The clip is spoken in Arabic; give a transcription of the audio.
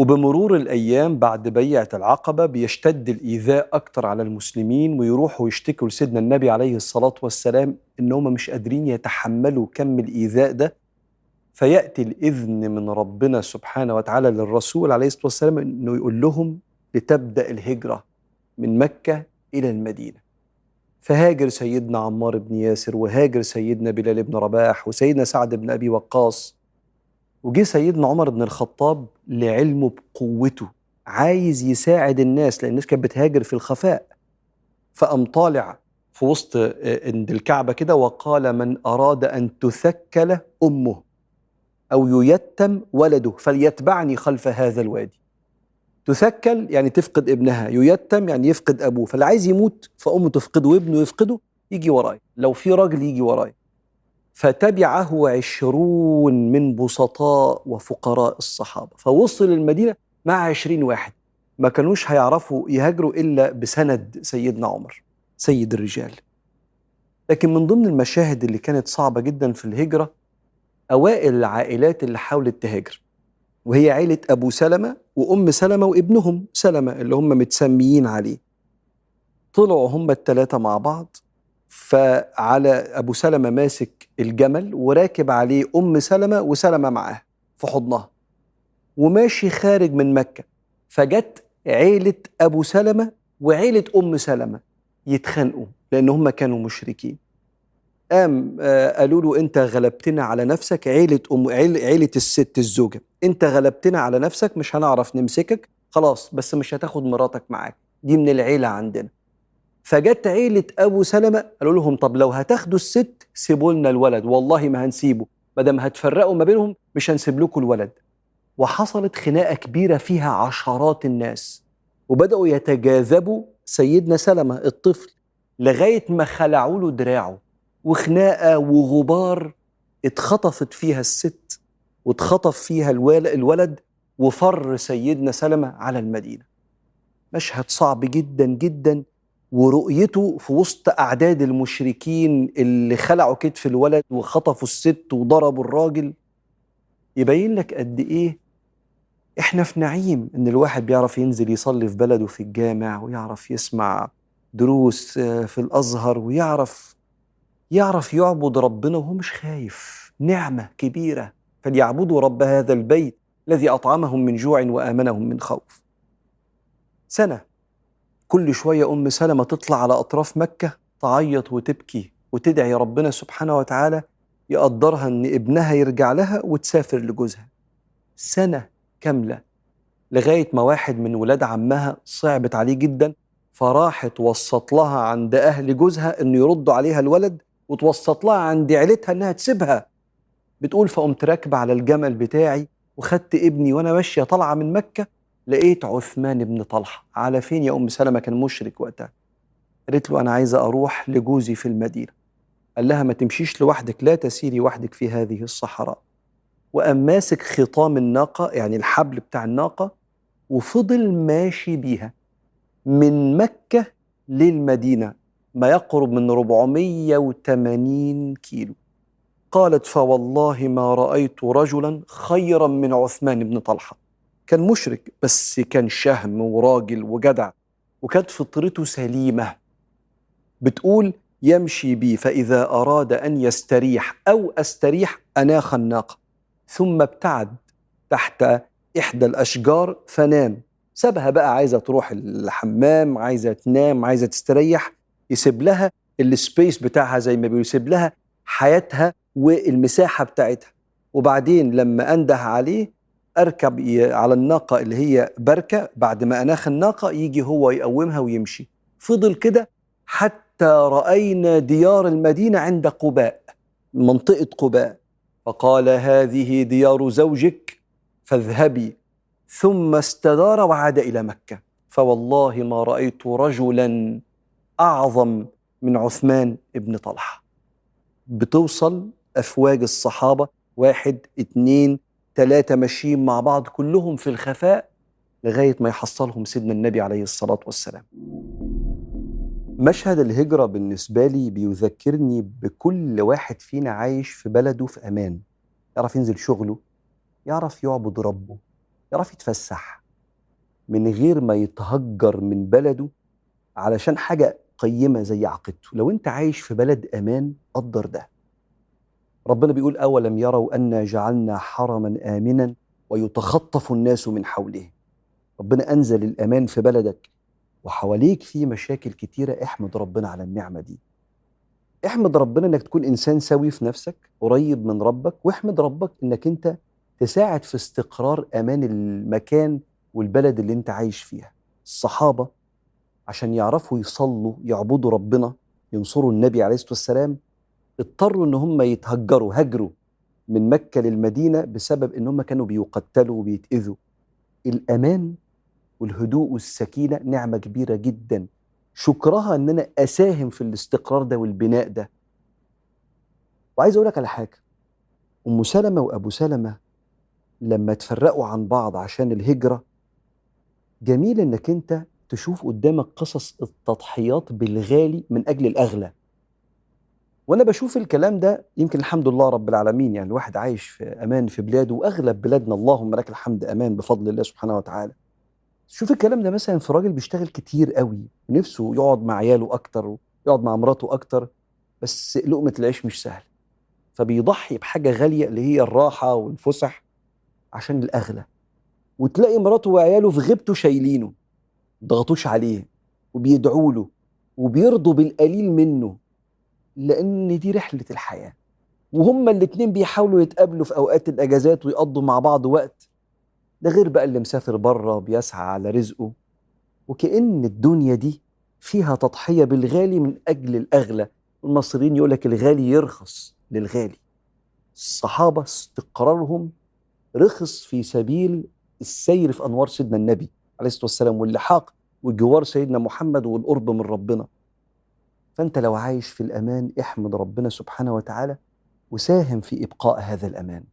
وبمرور الأيام بعد بيعة العقبة بيشتد الإيذاء أكتر على المسلمين ويروحوا يشتكوا لسيدنا النبي عليه الصلاة والسلام إن هم مش قادرين يتحملوا كم الإيذاء ده. فيأتي الإذن من ربنا سبحانه وتعالى للرسول عليه الصلاة والسلام إنه يقول لهم لتبدأ الهجرة من مكة إلى المدينة. فهاجر سيدنا عمار بن ياسر وهاجر سيدنا بلال بن رباح وسيدنا سعد بن أبي وقاص. وجه سيدنا عمر بن الخطاب لعلمه بقوته عايز يساعد الناس لأن الناس كانت بتهاجر في الخفاء. فقام طالع في وسط عند الكعبة كده وقال من أراد أن تثكل أمه أو ييتم ولده فليتبعني خلف هذا الوادي. تثكل يعني تفقد ابنها ييتم يعني يفقد أبوه فاللي عايز يموت فأمه تفقده وابنه يفقده يجي وراي لو في راجل يجي وراي فتبعه عشرون من بسطاء وفقراء الصحابة. فوصل المدينة مع عشرين واحد. ما كانوش هيعرفوا يهاجروا إلا بسند سيدنا عمر سيد الرجال. لكن من ضمن المشاهد اللي كانت صعبة جدا في الهجرة أوائل العائلات اللي حاولت تهاجر وهي عيلة أبو سلمة وأم سلمة وابنهم سلمة اللي هم متسميين عليه. طلعوا هم الثلاثة مع بعض فعلى أبو سلمة ماسك الجمل وراكب عليه أم سلمة وسلمة معاه في حضنها. وماشي خارج من مكة. فجت عيلة أبو سلمة وعيلة أم سلمة يتخانقوا لأن هم كانوا مشركين. قام آه، قالوا له أنت غلبتنا على نفسك عيلة أم عيلة الست الزوجة. أنت غلبتنا على نفسك مش هنعرف نمسكك. خلاص بس مش هتاخد مراتك معاك. دي من العيلة عندنا. فجت عيلة أبو سلمة قالوا لهم طب لو هتاخدوا الست سيبوا لنا الولد والله ما هنسيبه ما دام هتفرقوا ما بينهم مش هنسيب لكم الولد. وحصلت خناقة كبيرة فيها عشرات الناس وبدأوا يتجاذبوا سيدنا سلمة الطفل لغاية ما خلعوا له دراعه وخناقة وغبار اتخطفت فيها الست واتخطف فيها الولد وفر سيدنا سلمة على المدينة. مشهد صعب جدا جدا ورؤيته في وسط أعداد المشركين اللي خلعوا كتف الولد وخطفوا الست وضربوا الراجل يبين لك قد إيه إحنا في نعيم إن الواحد بيعرف ينزل يصلي في بلده في الجامع ويعرف يسمع دروس آه، في الأزهر ويعرف يعرف يعبد ربنا وهو مش خايف نعمة كبيرة. فليعبدوا رب هذا البيت الذي أطعمهم من جوع وآمنهم من خوف. سنة. كل شوية أم سلمة تطلع على أطراف مكة تعيط وتبكي وتدعي ربنا سبحانه وتعالى يقدرها إن ابنها يرجع لها وتسافر لجوزها. سنة كاملة لغاية ما واحد من ولاد عمها صعبت عليه جدا فراحت وسط لها عند أهل جوزها إنه يردوا عليها الولد وتوسط لها عند عيلتها إنها تسيبها. بتقول فقمت راكبة على الجمل بتاعي وخدت ابني وأنا ماشية طالعة من مكة لقيت عثمان بن طلحة على فين يا أم سلمة كان مشرك وقتها؟ قالت له أنا عايزة أروح لجوزي في المدينة. قال لها ما تمشيش لوحدك لا تسيري وحدك في هذه الصحراء. وقام ماسك خطام الناقة يعني الحبل بتاع الناقة وفضل ماشي بيها من مكة للمدينة ما يقرب من 480 كيلو. قالت فوالله ما رأيت رجلا خيرا من عثمان بن طلحة. كان مشرك بس كان شهم وراجل وجدع وكانت فطرته سليمة. بتقول يمشي بي فإذا أراد أن يستريح أو أستريح أناخ الناقه ثم ابتعد تحت إحدى الأشجار فنام. سابها بقى عايزة تروح الحمام عايزة تنام عايزة تستريح يسيب لها السبيس بتاعها زي ما بيقول يسيب لها حياتها والمساحة بتاعتها. وبعدين لما أنده عليه أركب على الناقة اللي هي بركة بعد ما أناخ الناقة يجي هو يقومها ويمشي. فضل كده حتى رأينا ديار المدينة عند قباء منطقة قباء. فقال هذه ديار زوجك فاذهبي. ثم استدار وعاد إلى مكة. فوالله ما رأيت رجلا أعظم من عثمان بن طلحة. بتوصل أفواج الصحابة واحد اتنين ثلاثة ماشيين مع بعض كلهم في الخفاء لغاية ما يحصلهم سيدنا النبي عليه الصلاة والسلام. مشهد الهجرة بالنسبة لي بيذكرني بكل واحد فينا عايش في بلده في أمان. يعرف ينزل شغله يعرف يعبد ربه يعرف يتفسح. من غير ما يتهجر من بلده علشان حاجة قيمة زي عقيدته. لو أنت عايش في بلد أمان قدر ده. ربنا بيقول أولم يروا أنا جعلنا حرما آمنا ويتخطف الناس من حوله. ربنا أنزل الأمان في بلدك وحواليك في مشاكل كتيرة احمد ربنا على النعمة دي. احمد ربنا إنك تكون إنسان سوي في نفسك قريب من ربك واحمد ربك إنك أنت تساعد في استقرار أمان المكان والبلد اللي أنت عايش فيها. الصحابة عشان يعرفوا يصلوا يعبدوا ربنا ينصروا النبي عليه الصلاة والسلام اضطروا إن هم يتهجروا هجروا من مكة للمدينة بسبب إن هم كانوا بيقتلوا وبيتأذوا. الأمان والهدوء والسكينة نعمة كبيرة جدا. شكرها إن أنا أساهم في الاستقرار ده والبناء ده. وعايز أقول لك على حاجة أم سلمة وأبو سلمة لما تفرقوا عن بعض عشان الهجرة جميل إنك أنت تشوف قدامك قصص التضحيات بالغالي من أجل الأغلى. وأنا بشوف الكلام ده يمكن الحمد لله رب العالمين يعني الواحد عايش في أمان في بلاده وأغلب بلادنا اللهم لك الحمد أمان بفضل الله سبحانه وتعالى. شوف الكلام ده مثلا في راجل بيشتغل كتير قوي نفسه يقعد مع عياله أكتر ويقعد مع مراته أكتر بس لقمة العيش مش سهل. فبيضحي بحاجة غالية اللي هي الراحة والفسح عشان الأغلى. وتلاقي مراته وعياله في غيبته شايلينه ضغطوش عليه وبيدعوا له وبيرضوا بالقليل منه. لأن دي رحلة الحياة. وهما الاتنين بيحاولوا يتقابلوا في أوقات الأجازات ويقضوا مع بعض وقت. ده غير بقى اللي مسافر بره بيسعى على رزقه. وكأن الدنيا دي فيها تضحية بالغالي من أجل الأغلى. المصريين يقول لك الغالي يرخص للغالي. الصحابة استقرارهم رخص في سبيل السير في أنوار سيدنا النبي عليه الصلاة والسلام واللحاق وجوار سيدنا محمد والقرب من ربنا. فأنت لو عايش في الأمان احمد ربنا سبحانه وتعالى وساهم في إبقاء هذا الأمان.